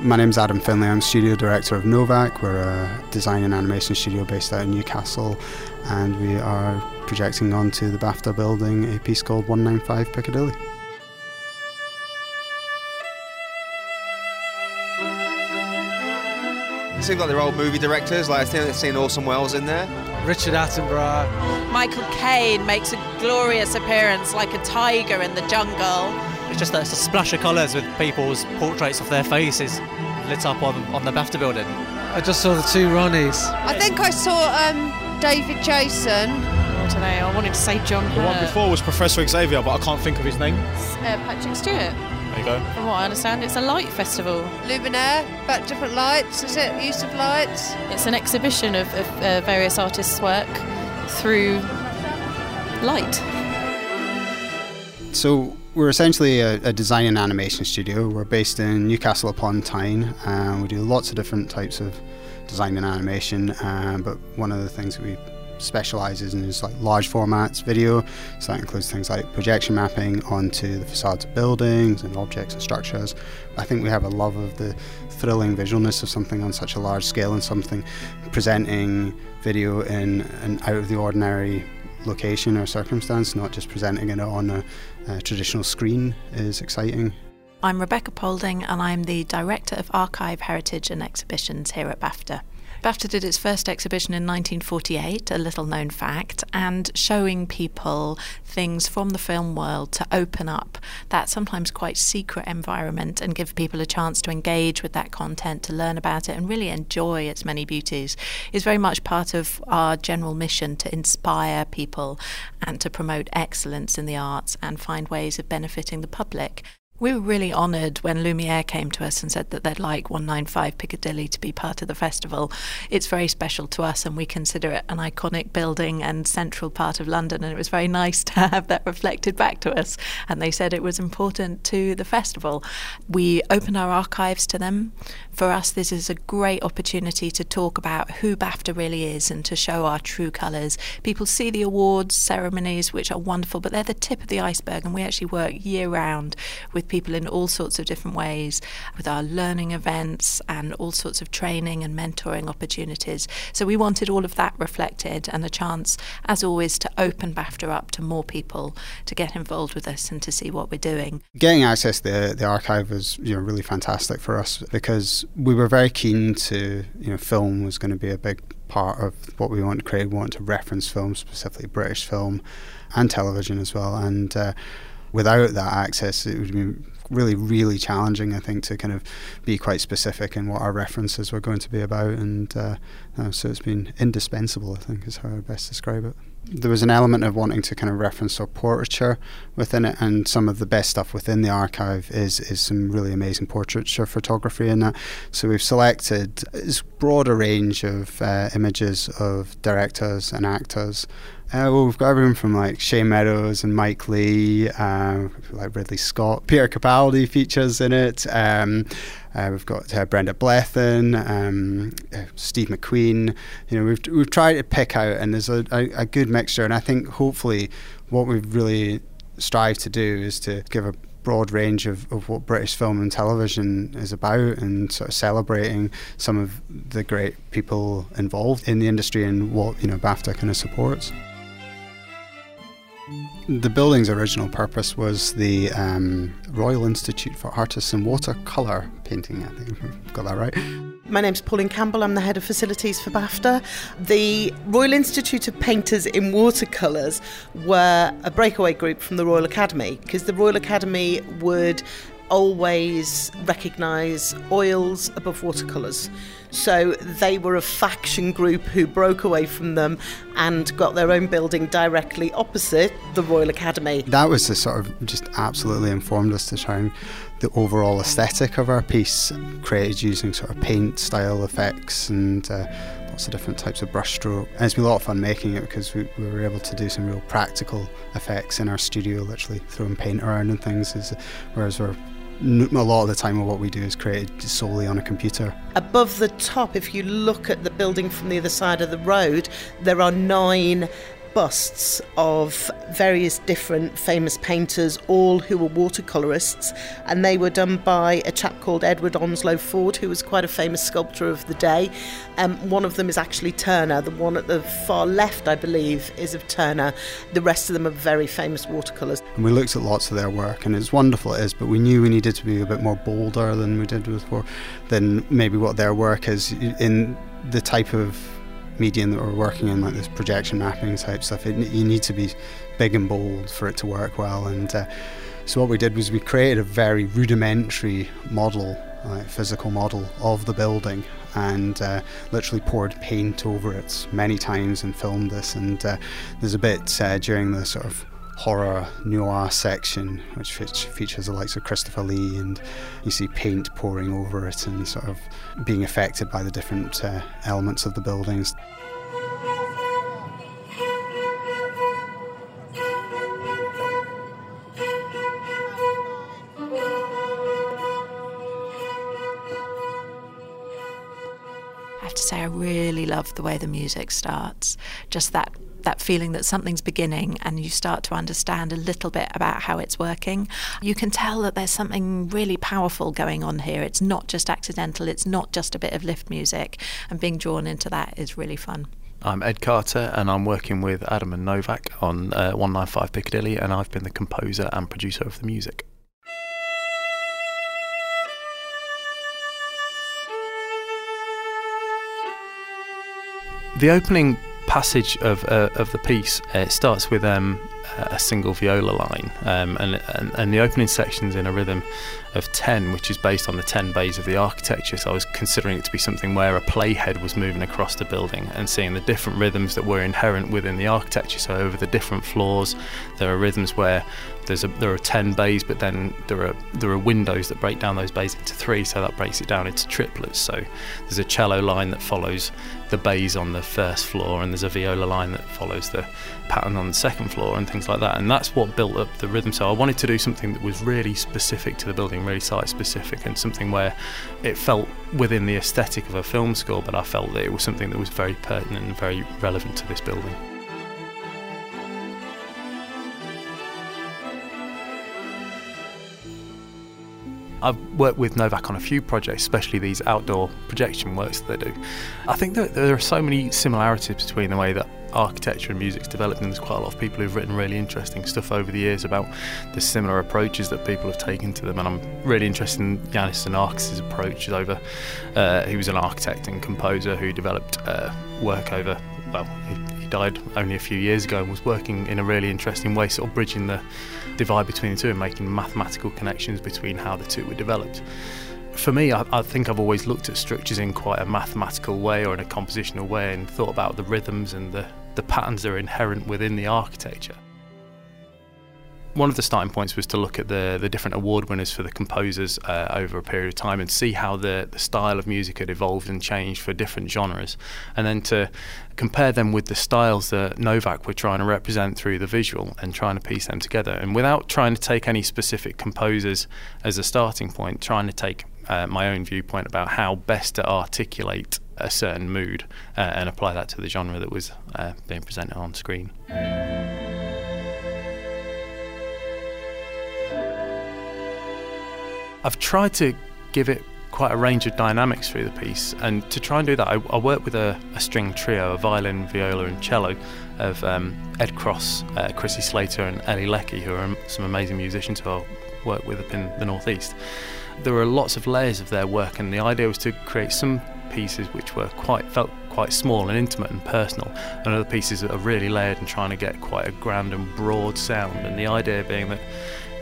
My name's Adam Finlay. I'm studio director of Novak. We're a design and animation studio based out in Newcastle, and we are projecting onto the BAFTA building a piece called 195 Piccadilly. It seems like they're old movie directors. Like I think I've seen Orson Welles in there. Richard Attenborough. Michael Caine makes a glorious appearance like a tiger in the jungle. It's just that it's a splash of colours with people's portraits of their faces lit up on, on the BAFTA building. I just saw the two Ronnies. I think I saw um, David Jason. I don't know, I wanted to say John The one before was Professor Xavier, but I can't think of his name. Uh, Patrick Stewart. There you go. From what I understand, it's a light festival. Luminaire, about different lights, is it? Use of lights? It's an exhibition of, of uh, various artists' work through light. So we're essentially a, a, design and animation studio. We're based in Newcastle upon Tyne, and we do lots of different types of design and animation. Uh, but one of the things that we specialise in is like large formats video. So that includes things like projection mapping onto the facades of buildings and objects and structures. I think we have a love of the thrilling visualness of something on such a large scale and something presenting video in an out of the ordinary location or circumstance, not just presenting it on a, a traditional screen, is exciting. I'm Rebecca Polding and I'm the Director of Archive, Heritage and Exhibitions here at BAFTA. BAFTA did its first exhibition in 1948, a little known fact, and showing people things from the film world to open up that sometimes quite secret environment and give people a chance to engage with that content, to learn about it, and really enjoy its many beauties is very much part of our general mission to inspire people and to promote excellence in the arts and find ways of benefiting the public. We were really honoured when Lumiere came to us and said that they'd like 195 Piccadilly to be part of the festival. It's very special to us and we consider it an iconic building and central part of London and it was very nice to have that reflected back to us and they said it was important to the festival. We opened our archives to them. For us this is a great opportunity to talk about who BAFTA really is and to show our true colours. People see the awards ceremonies which are wonderful but they're the tip of the iceberg and we actually work year round with with people in all sorts of different ways, with our learning events and all sorts of training and mentoring opportunities. So we wanted all of that reflected and a chance, as always, to open BAFTA up to more people to get involved with us and to see what we're doing. Getting access to the, the archive was you know really fantastic for us because we were very keen to you know film was going to be a big part of what we want to create. We want to reference film, specifically British film and television as well. And uh, without that access, it would be really, really challenging, I think, to kind of be quite specific in what our references were going to be about. And uh, uh, so it's been indispensable, I think, is how I best describe it. There was an element of wanting to kind of reference our portraiture within it, and some of the best stuff within the archive is is some really amazing portraiture photography in that. So we've selected this broader range of uh, images of directors and actors uh, well, we've got everyone from like Shane Meadows and Mike Leigh, uh, like Ridley Scott, Peter Capaldi features in it. Um, uh, we've got uh, Brenda Blethyn, um, uh, Steve McQueen. You know, we've we've tried to pick out, and there's a, a, a good mixture. And I think hopefully what we've really strived to do is to give a broad range of, of what British film and television is about and sort of celebrating some of the great people involved in the industry and what you know BAFTA kind of supports. The building's original purpose was the um, Royal Institute for Artists in Watercolour Painting. I think I've got that right. My name's Pauline Campbell. I'm the head of facilities for BAFTA. The Royal Institute of Painters in Watercolours were a breakaway group from the Royal Academy because the Royal Academy would always recognise oils above watercolours. So they were a faction group who broke away from them and got their own building directly opposite the Royal Academy. That was the sort of just absolutely informed us to try and the overall aesthetic of our piece, created using sort of paint style effects and uh, lots of different types of brushstroke. And it's been a lot of fun making it because we, we, were able to do some real practical effects in our studio, literally throwing paint around and things, whereas we're a lot of the time what we do is created solely on a computer. Above the top, if you look at the building from the other side of the road, there are nine busts of various different famous painters, all who were watercolourists, and they were done by a chap called Edward Onslow Ford, who was quite a famous sculptor of the day. Um, one of them is actually Turner. The one at the far left, I believe, is of Turner. The rest of them are very famous watercolours. And we looked at lots of their work, and it's wonderful it is, but we knew we needed to be a bit more bolder than we did before, than maybe what their work is in the type of medium that we're working in, like this projection mapping type stuff. It, you need to be big and bold for it to work well, and uh, so what we did was we created a very rudimentary model, uh, physical model of the building, and uh, literally poured paint over it many times and filmed this. And uh, there's a bit uh, during the sort of horror noir section, which features the likes of Christopher Lee, and you see paint pouring over it and sort of being affected by the different uh, elements of the buildings. I have to say, I really love the way the music starts. Just that that feeling that something's beginning and you start to understand a little bit about how it's working, you can tell that there's something really powerful going on here. It's not just accidental, it's not just a bit of lift music, and being drawn into that is really fun. I'm Ed Carter, and I'm working with Adam and Novak on uh, 195 Piccadilly, and I've been the composer and producer of the music. The opening passage of uh, of the piece uh, it starts with um, a single viola line, um, and, and, and the opening section's in a rhythm of ten, which is based on the ten bays of the architecture. So I was considering it to be something where a playhead was moving across the building and seeing the different rhythms that were inherent within the architecture. So over the different floors, there are rhythms where a, there are ten bays, but then there are there are windows that break down those bays into three, so that breaks it down into triplets. So there's a cello line that follows the bays on the first floor, and there's a viola line that follows the pattern on the second floor, and things that. And that's what built up the rhythm. So I wanted to do something that was really specific to the building, really site specific, and something where it felt within the aesthetic of a film score, but I felt that it was something that was very pertinent and very relevant to this building. I've worked with Novak on a few projects, especially these outdoor projection works that they do. I think that there are so many similarities between the way that architecture and music's developed, and there's quite a lot of people who've written really interesting stuff over the years about the similar approaches that people have taken to them. And I'm really interested in Iannis Xenakis' approach over. Uh, he was an architect and composer who developed uh, work over. Well, he, he died only a few years ago and was working in a really interesting way, sort of bridging the divide between the two and making mathematical connections between how the two were developed. For me, I, I, think I've always looked at structures in quite a mathematical way or in a compositional way and thought about the rhythms and the, the patterns are inherent within the architecture one of the starting points was to look at the the different award winners for the composers uh, over a period of time and see how the, the style of music had evolved and changed for different genres, and then to compare them with the styles that Novak were trying to represent through the visual and trying to piece them together. And without trying to take any specific composers as a starting point, trying to take uh, my own viewpoint about how best to articulate a certain mood uh, and apply that to the genre that was uh, being presented on screen. I've tried to give it quite a range of dynamics through the piece, and to try and do that, I, I work with a, a, string trio, a violin, viola, and cello, of um, Ed Cross, uh, Chrissy Slater, and Ellie Lecky, who are some amazing musicians who I work with up in the northeast. There were lots of layers of their work, and the idea was to create some pieces which were quite felt quite small and intimate and personal, and other pieces that are really layered and trying to get quite a grand and broad sound. And the idea being that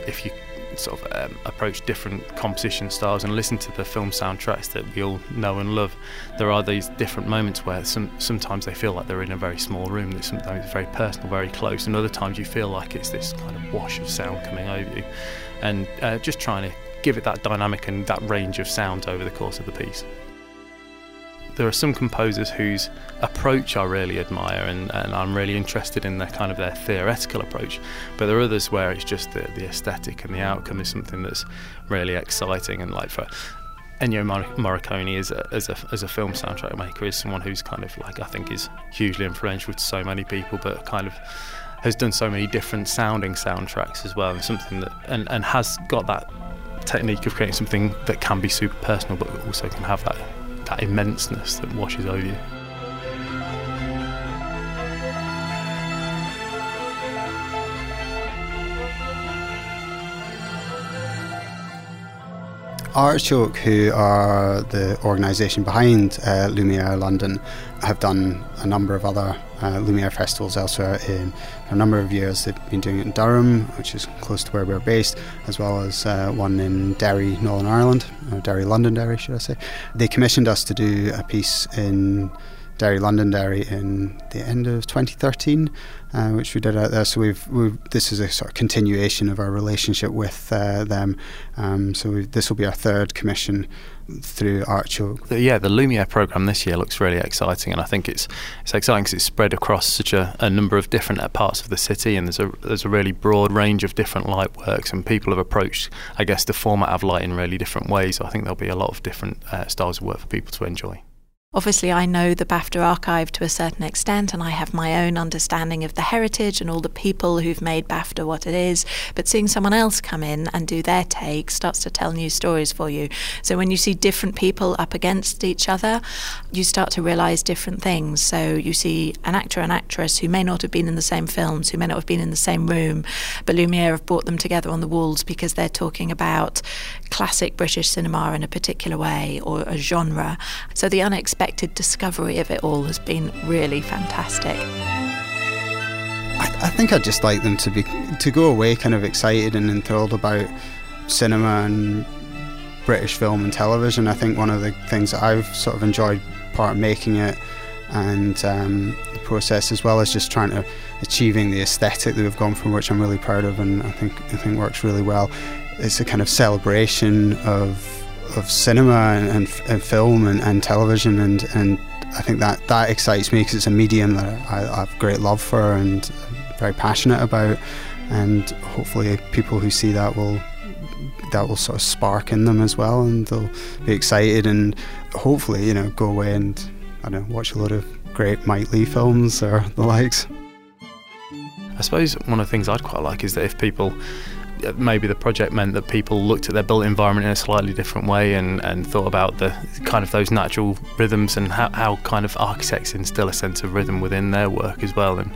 if you sort of um, approach different composition styles and listen to the film soundtracks that we all know and love, there are these different moments where some, sometimes they feel like they're in a very small room, that sometimes it's very personal, very close, and other times you feel like it's this kind of wash of sound coming over you. And uh, just trying to give it that dynamic and that range of sounds over the course of the piece there are some composers whose approach I really admire and, and I'm really interested in their kind of their theoretical approach. But there are others where it's just the, the aesthetic and the outcome is something that's really exciting and like for Ennio Morricone as a, as a as a film soundtrack maker is someone who's kind of like I think is hugely influential to so many people, but kind of has done so many different sounding soundtracks as well, and something that and, and has got that technique of creating something that can be super personal, but also can have that that immenseness that washes over you. Artichoke, who are the organisation behind uh, Lumiere London, have done a number of other uh, Lumiere festivals elsewhere in a number of years. They've been doing it in Durham, which is close to where we're based, as well as uh, one in Derry, Northern Ireland, or Derry, Londonderry, should I say. They commissioned us to do a piece in Derry Londonderry in the end of 2013, uh, which we did out there. So we've, we've, this is a sort of continuation of our relationship with uh, them. Um, so this will be our third commission through Artichoke. Yeah, the Lumiere program this year looks really exciting, and I think it's it's exciting because it's spread across such a, a, number of different uh, parts of the city, and there's a there's a really broad range of different light works, and people have approached, I guess, the format of light in really different ways. So I think there'll be a lot of different uh, styles of work for people to enjoy. Obviously, I know the BAFTA archive to a certain extent, and I have my own understanding of the heritage and all the people who've made BAFTA what it is. But seeing someone else come in and do their take starts to tell new stories for you. So when you see different people up against each other, you start to realize different things. So you see an actor and actress who may not have been in the same films, who may not have been in the same room, but Lumiere have brought them together on the walls because they're talking about classic British cinema in a particular way or a genre. So the unexpected unexpected discovery of it all has been really fantastic. I, I think I'd just like them to be to go away kind of excited and enthralled about cinema and British film and television. I think one of the things that I've sort of enjoyed part of making it and um, the process as well as just trying to achieving the aesthetic that we've gone for, which I'm really proud of and I think I think works really well. It's a kind of celebration of of cinema and, and, and film and, and, television, and, and I think that that excites me because it's a medium that I, I have great love for and very passionate about, and hopefully people who see that will that will sort of spark in them as well, and they'll be excited and hopefully you know go away and I don't know watch a lot of great Mike Leigh films or the likes. I suppose one of the things I'd quite like is that if people maybe the project meant that people looked at their built environment in a slightly different way and, and thought about the kind of those natural rhythms and how, how kind of architects instill a sense of rhythm within their work as well. And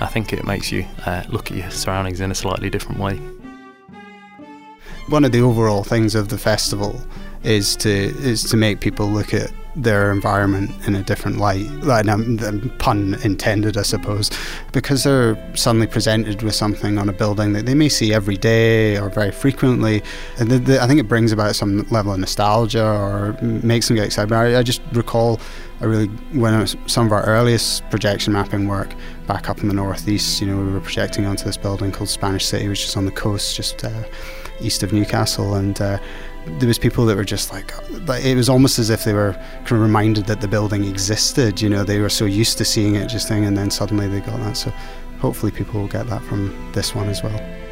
I think it makes you uh, look at your surroundings in a slightly different way. One of the overall things of the festival is to is to make people look at their environment in a different light. Like, um, pun intended, I suppose, because they're suddenly presented with something on a building that they may see every day or very frequently. And the, the, I think it brings about some level of nostalgia or makes them get excited. I, I, just recall I really when was, some of our earliest projection mapping work back up in the northeast. You know, we were projecting onto this building called Spanish City, which is on the coast just uh, east of Newcastle, and. Uh, there was people that were just like, it was almost as if they were kind of reminded that the building existed. You know, they were so used to seeing it, just thing, and then suddenly they got that. So hopefully people will get that from this one as well.